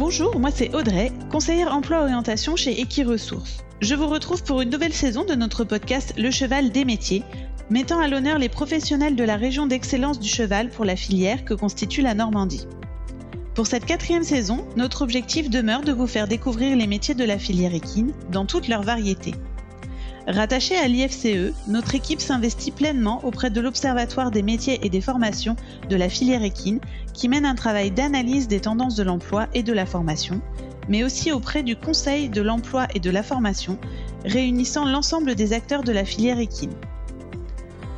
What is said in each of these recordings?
Bonjour, moi c'est Audrey, conseillère emploi-orientation chez Equiresources. Je vous retrouve pour une nouvelle saison de notre podcast Le Cheval des métiers, mettant à l'honneur les professionnels de la région d'excellence du cheval pour la filière que constitue la Normandie. Pour cette quatrième saison, notre objectif demeure de vous faire découvrir les métiers de la filière équine dans toutes leurs variétés. Rattachée à l'IFCE, notre équipe s'investit pleinement auprès de l'Observatoire des métiers et des formations de la filière équine, qui mène un travail d'analyse des tendances de l'emploi et de la formation, mais aussi auprès du Conseil de l'emploi et de la formation, réunissant l'ensemble des acteurs de la filière équine.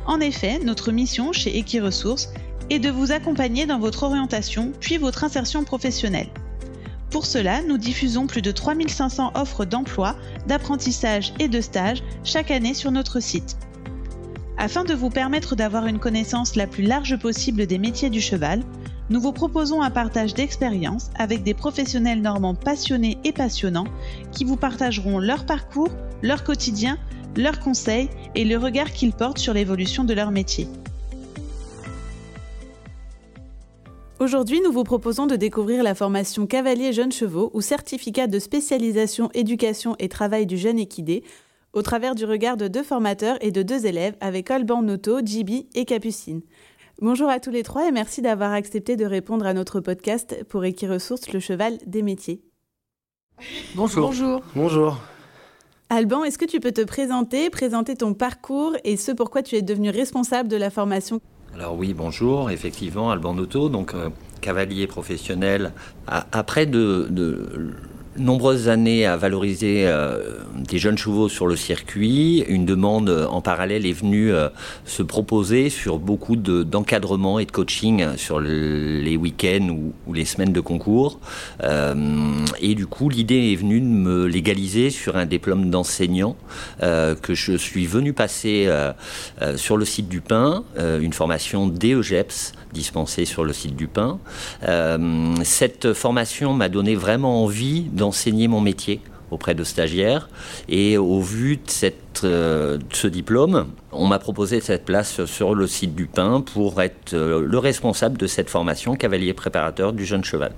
En effet, notre mission chez Equiresources est de vous accompagner dans votre orientation puis votre insertion professionnelle. Pour cela, nous diffusons plus de 3500 offres d'emploi, d'apprentissage et de stage chaque année sur notre site. Afin de vous permettre d'avoir une connaissance la plus large possible des métiers du cheval, nous vous proposons un partage d'expériences avec des professionnels normands passionnés et passionnants qui vous partageront leur parcours, leur quotidien, leurs conseils et le regard qu'ils portent sur l'évolution de leur métier. Aujourd'hui, nous vous proposons de découvrir la formation Cavalier Jeunes Chevaux ou certificat de spécialisation éducation et travail du jeune équidé au travers du regard de deux formateurs et de deux élèves avec Alban Noto, Jibi et Capucine. Bonjour à tous les trois et merci d'avoir accepté de répondre à notre podcast pour Equiresources, le cheval des métiers. Bonjour. Bonjour. Bonjour. Alban, est-ce que tu peux te présenter, présenter ton parcours et ce pourquoi tu es devenu responsable de la formation alors oui, bonjour, effectivement, Alban Noto, donc euh, cavalier professionnel. après de, de nombreuses années à valoriser euh, des jeunes chevaux sur le circuit. Une demande euh, en parallèle est venue euh, se proposer sur beaucoup d'encadrement et de coaching sur les week-ends ou, les semaines de concours. et du coup, l'idée est venue de me légaliser sur un diplôme d'enseignant que je suis venu passer sur le site du Pain, une formation DEGEPS dispensée sur le site du Pain. cette formation m'a donné vraiment envie d'enseigner mon métier auprès de stagiaires. Et au vu de, cette, euh, ce diplôme, on m'a proposé cette place sur le site du Pain pour être euh, le responsable de cette formation cavalier préparateur du jeune cheval.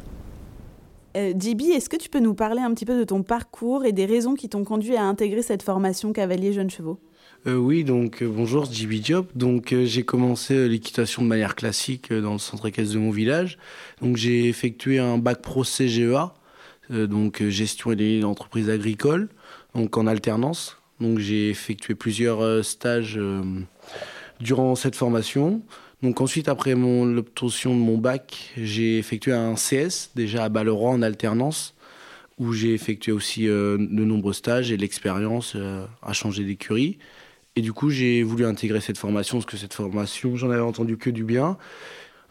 Euh, est-ce que tu peux nous parler un petit peu de ton parcours et des raisons qui t'ont conduit à intégrer cette formation cavalier jeune chevaux? Euh, oui, donc bonjour, Jibi Diop. Donc j'ai commencé l'équitation de manière classique dans le centre équestre de mon village. Donc j'ai effectué un bac pro CGEA euh, donc euh, gestion et entreprises agricoles, donc en alternance. Donc j'ai effectué plusieurs euh, stages durant cette formation. Donc ensuite, après l'obtention de mon bac, j'ai effectué un CS, déjà à Balleroy en alternance, où j'ai effectué aussi de nombreux stages et l'expérience à changer d'écurie. Et du coup, j'ai voulu intégrer cette formation, parce que cette formation, j'en avais entendu que du bien.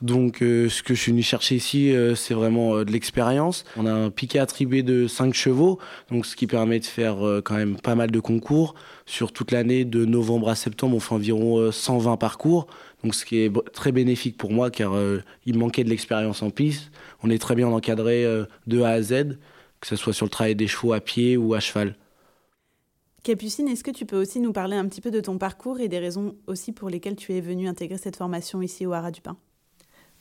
Donc euh, ce que je suis venu chercher ici, euh, c'est vraiment euh, de l'expérience. On a un piquet attribué de 5 chevaux, donc ce qui permet de faire quand même pas mal de concours. Sur toute l'année, de novembre à septembre, on fait environ 120 parcours, donc ce qui est très bénéfique pour moi car il manquait de l'expérience en piste. On est très bien encadré de A à Z, que ce soit sur le travail des chevaux à pied ou à cheval. Capucine, est-ce que tu peux aussi nous parler un petit peu de ton parcours et des raisons aussi pour lesquelles tu es venu intégrer cette formation ici au Haras du Pin?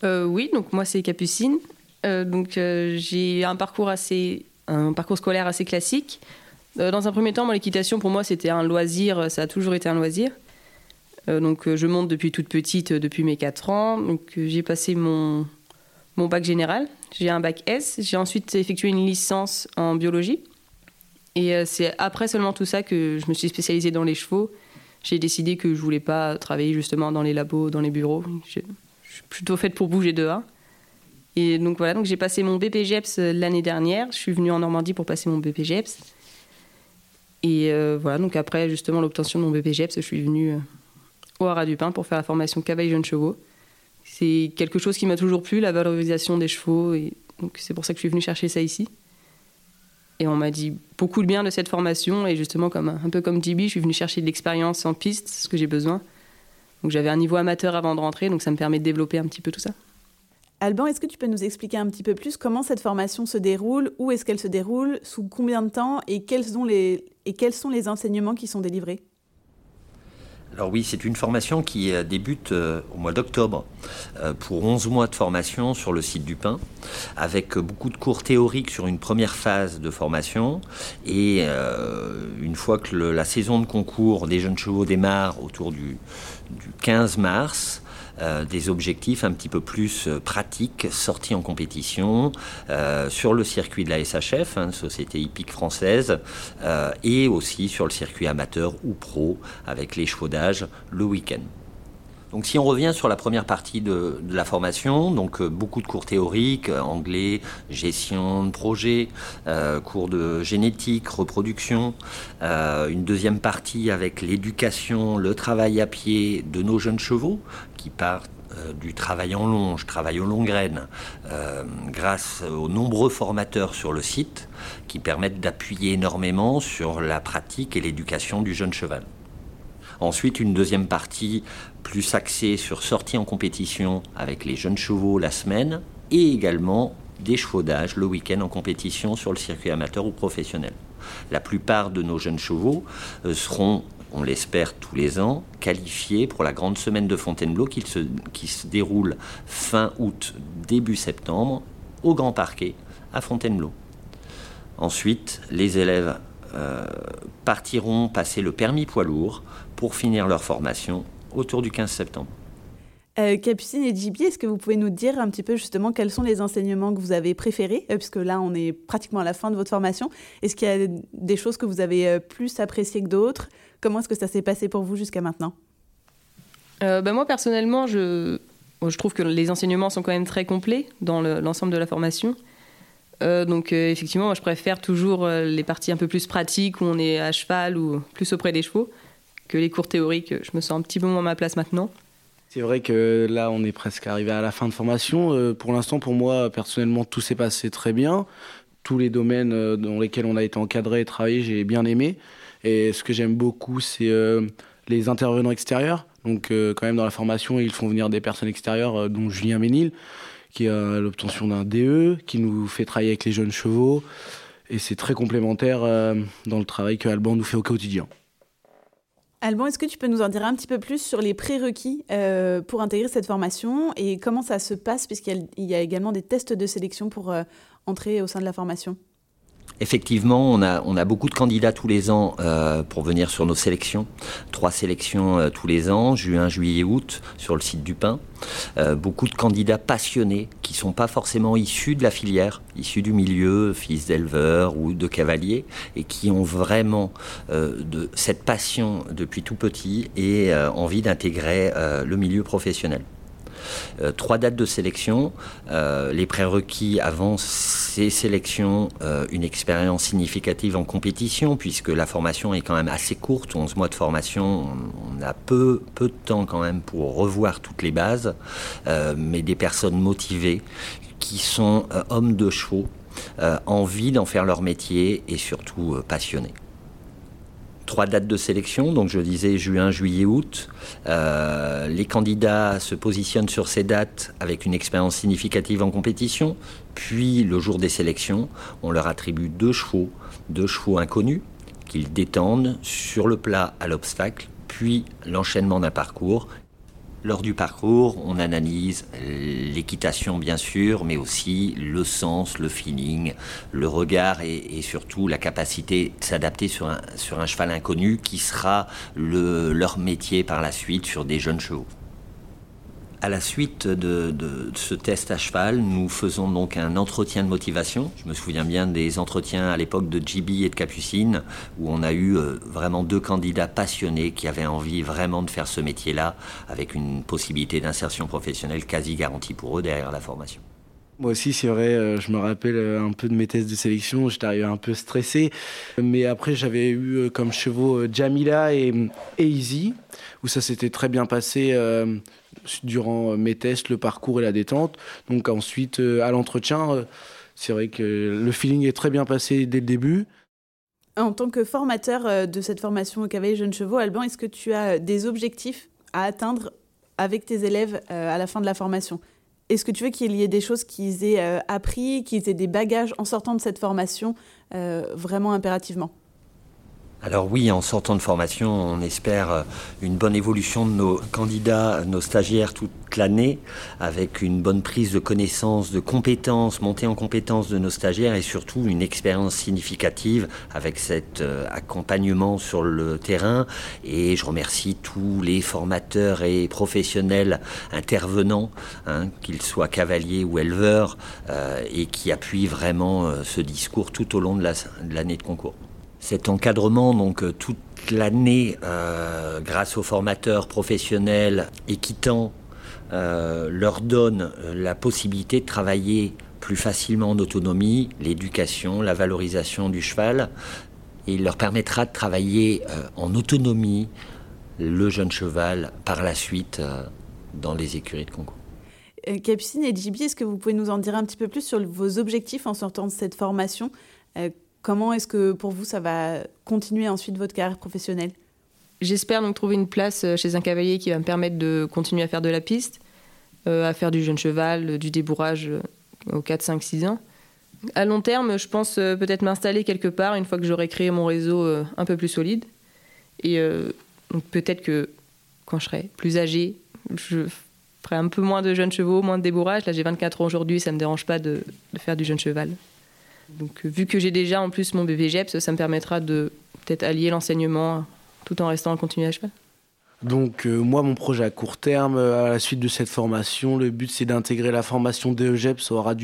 Euh, oui, donc moi c'est Capucine. Euh, donc euh, j'ai un parcours assez, un parcours scolaire assez classique. dans un premier temps, l'équitation pour moi c'était un loisir, ça a toujours été un loisir. donc je monte depuis toute petite, depuis mes 4 ans. Donc j'ai passé mon, mon bac général, j'ai un bac S, j'ai ensuite effectué une licence en biologie. Et c'est après seulement tout ça que je me suis spécialisée dans les chevaux. J'ai décidé que je voulais pas travailler justement dans les labos, dans les bureaux suis plutôt faite pour bouger dehors. Et donc voilà, donc j'ai passé mon BPGEPS euh, l'année dernière. Je suis venue en Normandie pour passer mon BPGEPS. Et euh, voilà, donc après justement l'obtention de mon BPGEPS, je suis venue euh, au Haras du Pin pour faire la formation cavalier jeunes chevaux. C'est quelque chose qui m'a toujours plu, la valorisation des chevaux. Et donc c'est pour ça que je suis venue chercher ça ici. Et on m'a dit beaucoup de bien de cette formation. Et justement, comme, un peu comme JB, je suis venue chercher de l'expérience en piste, ce que j'ai besoin. Donc j'avais un niveau amateur avant de rentrer, donc ça me permet de développer un petit peu tout ça. Alban, est-ce que tu peux nous expliquer un petit peu plus comment cette formation se déroule, où est-ce qu'elle se déroule, sous combien de temps et quels sont les, et quels sont les enseignements qui sont délivrés? Alors oui, c'est une formation qui euh, débute euh, au mois d'octobre euh, pour 11 mois de formation sur le site du Pin, avec beaucoup de cours théoriques sur une première phase de formation. Et une fois que la saison de concours des jeunes chevaux démarre autour du 15 mars, euh, des objectifs un petit peu plus euh, pratiques, sortis en compétition euh, sur le circuit de la SHF, hein, Société hippique française, et aussi sur le circuit amateur ou pro avec l'échaudage le week-end. Donc si on revient sur la première partie de, la formation, donc beaucoup de cours théoriques, anglais, gestion de projet, cours de génétique, reproduction, une deuxième partie avec l'éducation, le travail à pied de nos jeunes chevaux, qui partent euh, du travail en longe, travail aux longues graines, euh, grâce aux nombreux formateurs sur le site qui permettent d'appuyer énormément sur la pratique et l'éducation du jeune cheval. Ensuite, une deuxième partie plus axée sur sortie en compétition avec les jeunes chevaux la semaine et également des chevaudages le week-end en compétition sur le circuit amateur ou professionnel. La plupart de nos jeunes chevaux euh, seront on l'espère tous les ans, qualifiés pour la grande semaine de Fontainebleau qui se, qui se déroule fin août, début septembre, au Grand Parquet, à Fontainebleau. Ensuite, les élèves euh, partiront passer le permis poids lourd pour finir leur formation autour du 15 septembre. Euh, Capucine et JB, est-ce que vous pouvez nous dire un petit peu justement quels sont les enseignements que vous avez préférés euh, Puisque là, on est pratiquement à la fin de votre formation. Est-ce qu'il y a des choses que vous avez euh, plus appréciées que d'autres? Comment est-ce que ça s'est passé pour vous jusqu'à maintenant? Ben Moi, personnellement, je... je trouve que les enseignements sont quand même très complets dans l'ensemble de la formation. donc effectivement, moi, je préfère toujours les parties un peu plus pratiques où on est à cheval ou plus auprès des chevaux que les cours théoriques. Je me sens un petit peu moins à ma place maintenant. C'est vrai que là, on est presque arrivé à la fin de formation. Euh, pour l'instant, pour moi, personnellement, tout s'est passé très bien. Tous les domaines euh, dans lesquels on a été encadré et travaillé, j'ai bien aimé. Et ce que j'aime beaucoup, c'est euh, les intervenants extérieurs. Donc, quand même, dans la formation, ils font venir des personnes extérieures, dont Julien Ménil, qui a l'obtention d'un DE, qui nous fait travailler avec les jeunes chevaux. Et c'est très complémentaire dans le travail que Alban nous fait au quotidien. Alban, est-ce que tu peux nous en dire un petit peu plus sur les prérequis euh, pour intégrer cette formation et comment ça se passe, puisqu'il y, a également des tests de sélection pour euh, entrer au sein de la formation? Effectivement, on a, on a beaucoup de candidats tous les ans euh, pour venir sur nos sélections. Trois sélections euh, tous les ans, juin, juillet, août, sur le site du Pain. Euh, beaucoup de candidats passionnés qui ne sont pas forcément issus de la filière, issus du milieu, fils d'éleveurs ou de cavaliers, et qui ont vraiment de, cette passion depuis tout petit et envie d'intégrer le milieu professionnel. Euh, trois dates de sélection, euh, les prérequis avant ces sélections, euh, une expérience significative en compétition, puisque la formation est quand même assez courte, 11 mois de formation, on, a peu, peu de temps quand même pour revoir toutes les bases, mais des personnes motivées qui sont hommes de chevaux, envie d'en faire leur métier et surtout passionnés trois dates de sélection, donc je disais juin, juillet, août. Euh, les candidats se positionnent sur ces dates avec une expérience significative en compétition, puis le jour des sélections, on leur attribue deux chevaux, deux chevaux inconnus qu'ils détendent sur le plat à l'obstacle, puis l'enchaînement d'un parcours lors du parcours, on analyse l'équitation bien sûr, mais aussi le sens, le feeling, le regard et, surtout la capacité de s'adapter sur un, cheval inconnu qui sera leur métier par la suite sur des jeunes chevaux. À la suite de, ce test à cheval, nous faisons donc un entretien de motivation. Je me souviens bien des entretiens à l'époque de JB et de Capucine, où on a eu euh, vraiment deux candidats passionnés qui avaient envie vraiment de faire ce métier-là, avec une possibilité d'insertion professionnelle quasi garantie pour eux derrière la formation. Moi aussi, c'est vrai, euh, je me rappelle euh, un peu de mes tests de sélection, j'étais arrivé un peu stressé. Mais après, j'avais eu comme chevaux Jamila et, et Easy, où ça s'était très bien passé durant mes tests, le parcours et la détente. Donc ensuite, euh, à l'entretien, euh, c'est vrai que le feeling est très bien passé dès le début. En tant que formateur euh, de cette formation au cavalier jeunes chevaux, Alban, est-ce que tu as des objectifs à atteindre avec tes élèves à la fin de la formation? Est-ce que tu veux qu'il y ait des choses qu'ils aient appris, qu'ils aient des bagages en sortant de cette formation vraiment impérativement? Alors oui, en sortant de formation, on espère euh, une bonne évolution de nos candidats, nos stagiaires toute l'année, avec une bonne prise de connaissances, de compétences, montée en compétences de nos stagiaires et surtout une expérience significative avec cet euh, accompagnement sur le terrain. Et je remercie tous les formateurs et professionnels intervenants, hein, qu'ils soient cavaliers ou éleveurs, euh, et qui appuient vraiment ce discours tout au long de l'année de concours cet encadrement donc euh, toute l'année euh, grâce aux formateurs professionnels et euh, leur donne la possibilité de travailler plus facilement en autonomie, l'éducation, la valorisation du cheval, et il leur permettra de travailler en autonomie le jeune cheval par la suite dans les écuries de concours. Capucine et JB, est-ce que vous pouvez nous en dire un petit peu plus sur vos objectifs en sortant de cette formation? Comment est-ce que pour vous ça va continuer ensuite votre carrière professionnelle? J'espère donc trouver une place euh, chez un cavalier qui va me permettre de continuer à faire de la piste, euh, à faire du jeune cheval, du débourrage euh, aux 4, 5, 6 ans. À long terme, je pense peut-être m'installer quelque part une fois que j'aurai créé mon réseau un peu plus solide. Et peut-être que quand je serai plus âgé, je ferai un peu moins de jeunes chevaux, moins de débourrage. Là, j'ai 24 ans aujourd'hui, ça ne me dérange pas de faire du jeune cheval. Donc, euh, vu que j'ai déjà en plus mon bébé GEPS, ça me permettra de peut-être allier l'enseignement tout en restant en continu à cheval. Donc euh, moi, mon projet à court terme, euh, à la suite de cette formation, le but c'est d'intégrer la formation DEGEPS au Ras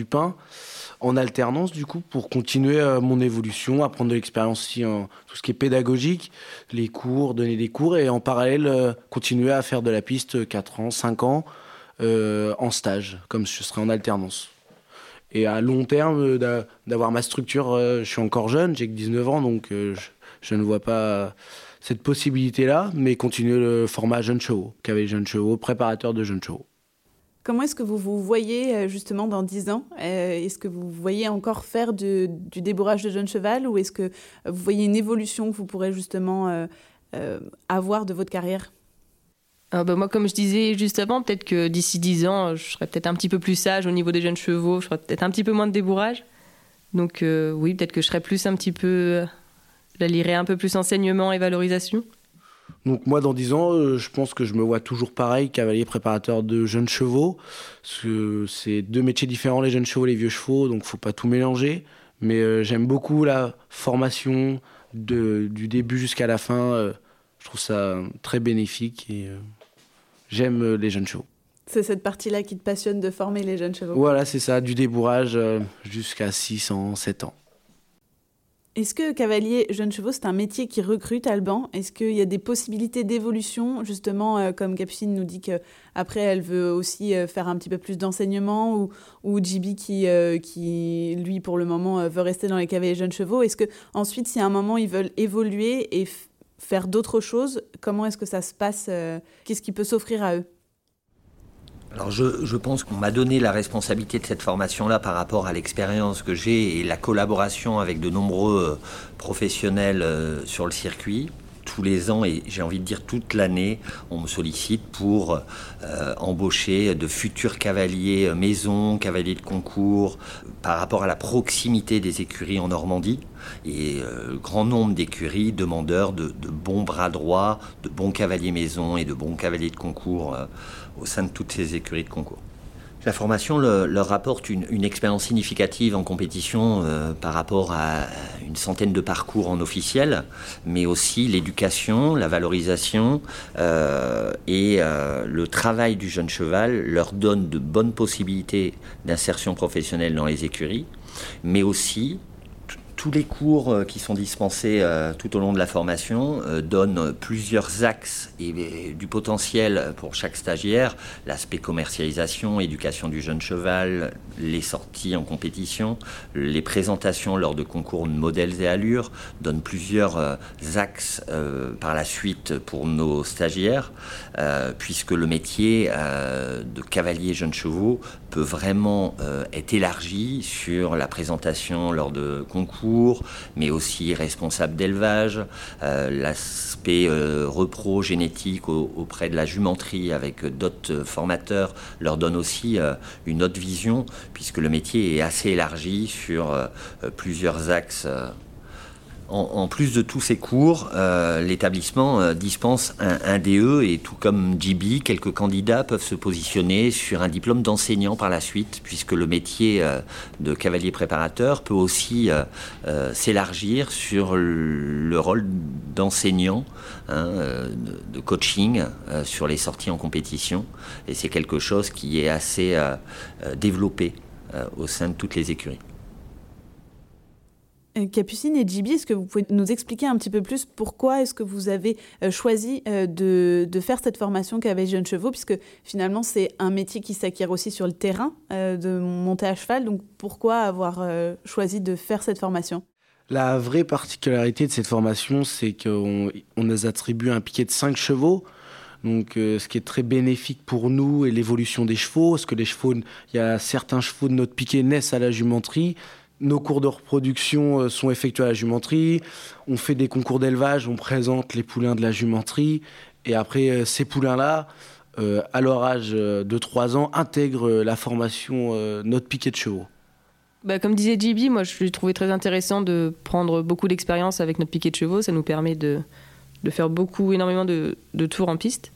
en alternance du coup pour continuer mon évolution, apprendre de l'expérience aussi en tout ce qui est pédagogique, les cours, donner des cours et en parallèle continuer à faire de la piste 4 ans, 5 ans en stage, comme je serais en alternance. Et à long terme, euh, d'avoir ma structure, euh, je suis encore jeune, j'ai que 19 ans, donc euh, je, ne vois pas cette possibilité-là, mais continuer le format jeunes chevaux, qu'avait jeunes chevaux, préparateur de jeunes chevaux. Comment est-ce que vous vous voyez justement dans 10 ans? Est-ce que vous voyez encore faire du, débourrage de jeunes cheval ou est-ce que vous voyez une évolution que vous pourrez justement avoir de votre carrière? Bah, moi, comme je disais juste avant, peut-être que d'ici 10 ans, je serai peut-être un petit peu plus sage au niveau des jeunes chevaux, je ferai peut-être un petit peu moins de débourrage. Donc euh, oui, peut-être que je serai plus un petit peu... Je lirai un peu plus enseignement et valorisation. Donc moi, dans 10 ans, euh, je pense que je me vois toujours pareil, cavalier préparateur de jeunes chevaux. C'est deux métiers différents, les jeunes chevaux et les vieux chevaux, donc faut pas tout mélanger. Mais euh, j'aime beaucoup la formation de, du début jusqu'à la fin. je trouve ça très bénéfique j'aime euh, les jeunes chevaux. C'est cette partie-là qui te passionne de former les jeunes chevaux? Voilà, c'est ça, du débourrage euh, jusqu'à 6 ans, 7 ans. Est-ce que cavalier jeunes chevaux, c'est un métier qui recrute Alban? Est-ce qu'il y a des possibilités d'évolution Justement, euh, comme Capucine nous dit qu'après, elle veut aussi faire un petit peu plus d'enseignement, ou, ou qui, qui, lui, pour le moment, veut rester dans les cavaliers jeunes chevaux? Est-ce que ensuite, si à un moment, ils veulent évoluer et faire d'autres choses Comment est-ce que ça se passe euh, Qu'est-ce qui peut s'offrir à eux? Alors je, pense qu'on m'a donné la responsabilité de cette formation-là par rapport à l'expérience que j'ai et la collaboration avec de nombreux euh, professionnels euh, sur le circuit tous les ans et j'ai envie de dire toute l'année, on me sollicite pour euh, embaucher de futurs cavaliers euh, maison, cavaliers de concours, par rapport à la proximité des écuries en Normandie et euh, grand nombre d'écuries demandeurs de, bons bras droits, de bons cavaliers maison et de bons cavaliers de concours au sein de toutes ces écuries de concours. La formation leur rapporte une, expérience significative en compétition euh, par rapport à une centaine de parcours en officiel, mais aussi l'éducation, la valorisation euh, et euh, le travail du jeune cheval leur donne de bonnes possibilités d'insertion professionnelle dans les écuries, mais aussi tous les cours euh, qui sont dispensés euh, tout au long de la formation euh, donnent plusieurs axes et, du potentiel pour chaque stagiaire. L'aspect commercialisation, éducation du jeune cheval, les sorties en compétition, les présentations lors de concours de modèles et allures donnent plusieurs axes par la suite pour nos stagiaires, puisque le métier de cavalier jeune chevaux peut vraiment être élargi sur la présentation lors de concours mais aussi responsable d'élevage, euh, l'aspect euh, repro génétique auprès de la jumenterie avec d'autres formateurs leur donne aussi euh, une autre vision, puisque le métier est assez élargi sur plusieurs axes En, plus de tous ces cours, euh, l'établissement euh, dispense un, DE et tout comme JB, quelques candidats peuvent se positionner sur un diplôme d'enseignant par la suite, puisque le métier euh, de cavalier préparateur peut aussi s'élargir sur le rôle d'enseignant, hein, de, coaching sur les sorties en compétition. Et c'est quelque chose qui est assez développé au sein de toutes les écuries. Euh, Capucine et Jibi, est-ce que vous pouvez nous expliquer un petit peu plus pourquoi est-ce que vous avez euh, choisi euh, de, faire cette formation qu'avait Jeunes Chevaux, puisque finalement c'est un métier qui s'acquiert aussi sur le terrain de monter à cheval, donc pourquoi avoir choisi de faire cette formation? La vraie particularité de cette formation, c'est qu'on nous attribue un piquet de 5 chevaux, donc, ce qui est très bénéfique pour nous et l'évolution des chevaux, parce que les chevaux, il y a certains chevaux de notre piquet naissent à la jumenterie, nos cours de reproduction euh, sont effectués à la jumenterie. On fait des concours d'élevage, on présente les poulains de la jumenterie. Et après, euh, ces poulains-là, euh, à leur âge de 3 ans, intègrent la formation notre piquet de chevaux. Bah, comme disait JB, moi je trouvé très intéressant de prendre beaucoup d'expérience avec notre piquet de chevaux. Ça nous permet de, de faire beaucoup, énormément de, de tours en piste.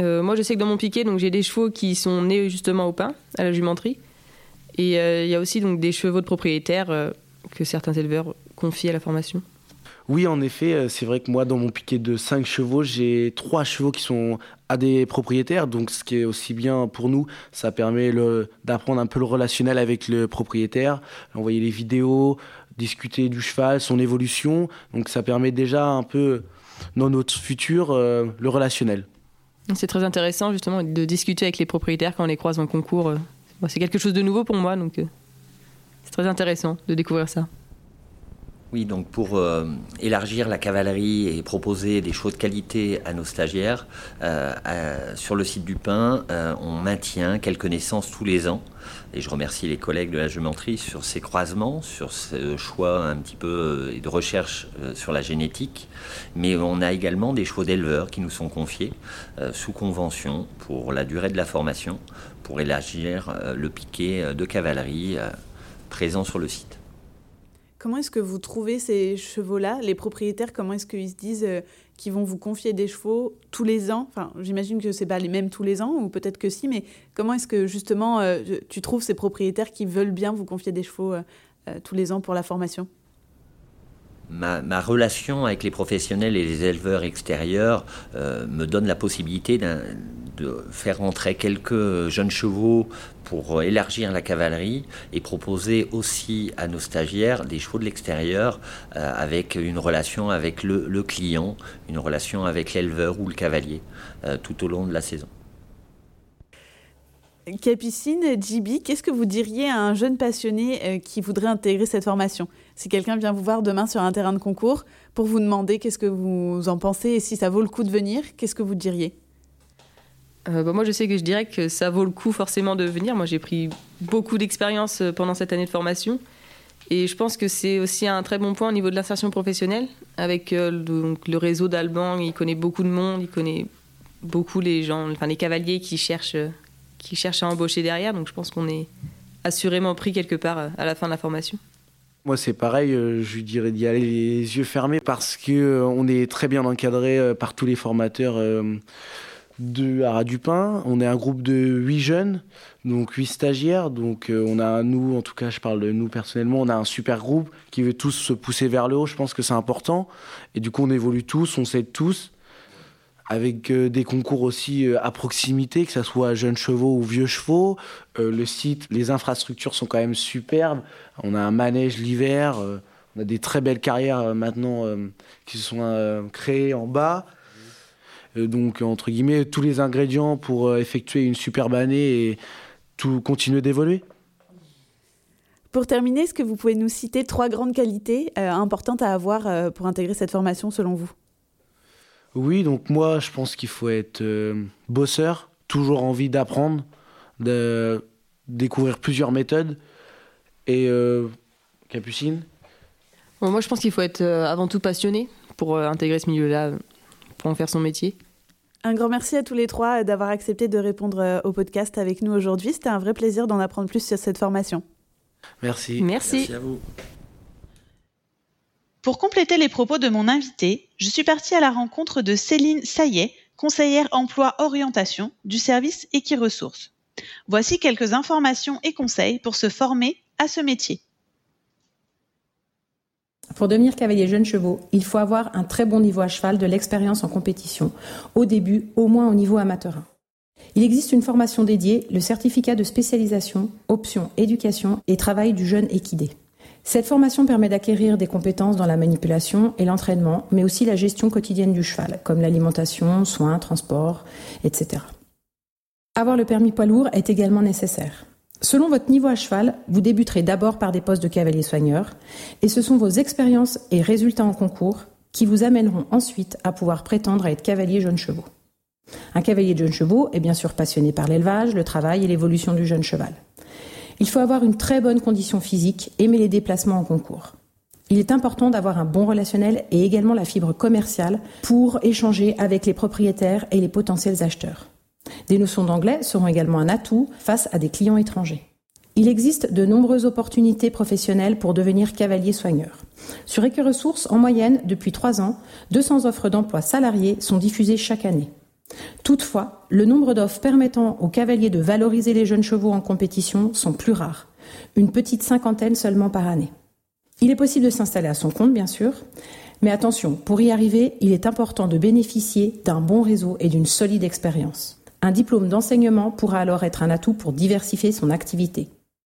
moi je sais que dans mon piquet, donc j'ai des chevaux qui sont nés justement au pain, à la jumenterie. Et euh, il y a aussi donc, des chevaux de propriétaires euh, que certains éleveurs confient à la formation. Oui, en effet, euh, c'est vrai que moi, dans mon piquet de 5 chevaux, j'ai 3 chevaux qui sont à des propriétaires. Donc, ce qui est aussi bien pour nous, ça permet d'apprendre un peu le relationnel avec le propriétaire, envoyer les vidéos, discuter du cheval, son évolution. Donc, ça permet déjà un peu, dans notre futur, le relationnel. C'est très intéressant, justement, de discuter avec les propriétaires quand on les croise en concours c'est quelque chose de nouveau pour moi, donc euh, c'est très intéressant de découvrir ça. Oui, donc pour euh, élargir la cavalerie et proposer des choses de qualité à nos stagiaires, euh, sur le site du Pain, on maintient quelques naissances tous les ans. Et je remercie les collègues de la géométrie sur ces croisements, sur ce choix un petit peu de recherche sur la génétique. Mais on a également des chevaux d'éleveurs qui nous sont confiés sous convention pour la durée de la formation pour élargir euh, le piquet euh, de cavalerie euh, présent sur le site. Comment est-ce que vous trouvez ces chevaux-là Les propriétaires, comment est-ce qu'ils se disent qu'ils vont vous confier des chevaux tous les ans? Enfin, j'imagine que ce n'est pas les mêmes tous les ans, ou peut-être que si, mais comment est-ce que justement tu trouves ces propriétaires qui veulent bien vous confier des chevaux tous les ans pour la formation? Ma, relation avec les professionnels et les éleveurs extérieurs me donne la possibilité de faire entrer quelques jeunes chevaux pour élargir la cavalerie et proposer aussi à nos stagiaires des chevaux de l'extérieur euh, avec une relation avec le, client, une relation avec l'éleveur ou le cavalier euh, tout au long de la saison. Capucine, Jibi, qu'est-ce que vous diriez à un jeune passionné euh, qui voudrait intégrer cette formation? Si quelqu'un vient vous voir demain sur un terrain de concours pour vous demander qu'est-ce que vous en pensez et si ça vaut le coup de venir, qu'est-ce que vous diriez? Euh, bah, moi, je sais que je dirais que ça vaut le coup forcément de venir. Moi, j'ai pris beaucoup d'expérience euh, pendant cette année de formation. Et je pense que c'est aussi un très bon point au niveau de l'insertion professionnelle. Avec euh, le, réseau d'Alban, il connaît beaucoup de monde, il connaît beaucoup les gens, enfin les cavaliers qui cherchent, qui cherchent à embaucher derrière. Donc je pense qu'on est assurément pris quelque part à la fin de la formation. Moi, c'est pareil, je dirais d'y aller les yeux fermés parce qu'on est très bien encadré par tous les formateurs de à Dupin. On est un groupe de huit jeunes, donc huit stagiaires. Donc euh, on a nous, en tout cas, je parle de nous personnellement, on a un super groupe qui veut tous se pousser vers le haut. Je pense que c'est important. Et du coup, on évolue tous, on s'aide tous, avec euh, des concours aussi euh, à proximité, que ce soit jeunes chevaux ou vieux chevaux. le site, les infrastructures sont quand même superbes. On a un manège l'hiver. on a des très belles carrières maintenant qui se sont créées en bas. Euh, donc, entre guillemets, tous les ingrédients pour euh, effectuer une superbe année et tout continuer d'évoluer. Pour terminer, est-ce que vous pouvez nous citer trois grandes qualités euh, importantes à avoir pour intégrer cette formation selon vous? Oui, donc moi je pense qu'il faut être bosseur, toujours envie d'apprendre, de découvrir plusieurs méthodes. Et Capucine? Moi je pense qu'il faut être avant tout passionné pour intégrer ce milieu-là pour en faire son métier. Un grand merci à tous les trois d'avoir accepté de répondre euh, au podcast avec nous aujourd'hui. C'était un vrai plaisir d'en apprendre plus sur cette formation. Merci. Merci. Merci à vous. Pour compléter les propos de mon invité, je suis partie à la rencontre de Céline Saillet, conseillère emploi-orientation du service Equiresources. Voici quelques informations et conseils pour se former à ce métier. Pour devenir cavalier jeune chevaux, il faut avoir un très bon niveau à cheval de l'expérience en compétition, au début au moins au niveau amateur. Il existe une formation dédiée, le certificat de spécialisation, option éducation et travail du jeune équidé. Cette formation permet d'acquérir des compétences dans la manipulation et l'entraînement, mais aussi la gestion quotidienne du cheval, comme l'alimentation, soins, transport, etc. Avoir le permis poids lourd est également nécessaire. Selon votre niveau à cheval, vous débuterez d'abord par des postes de cavalier soigneur, et ce sont vos expériences et résultats en concours qui vous amèneront ensuite à pouvoir prétendre à être cavalier jeune chevaux. Un cavalier de jeune chevaux est bien sûr passionné par l'élevage, le travail et l'évolution du jeune cheval. Il faut avoir une très bonne condition physique, aimer les déplacements en concours. Il est important d'avoir un bon relationnel et également la fibre commerciale pour échanger avec les propriétaires et les potentiels acheteurs. Des notions d'anglais seront également un atout face à des clients étrangers. Il existe de nombreuses opportunités professionnelles pour devenir cavalier soigneur. Sur Equiresources, en moyenne, depuis trois ans, 200 offres d'emploi salariés sont diffusées chaque année. Toutefois, le nombre d'offres permettant aux cavaliers de valoriser les jeunes chevaux en compétition sont plus rares, une petite cinquantaine seulement par année. Il est possible de s'installer à son compte, bien sûr, mais attention, pour y arriver, il est important de bénéficier d'un bon réseau et d'une solide expérience. Un diplôme d'enseignement pourra alors être un atout pour diversifier son activité.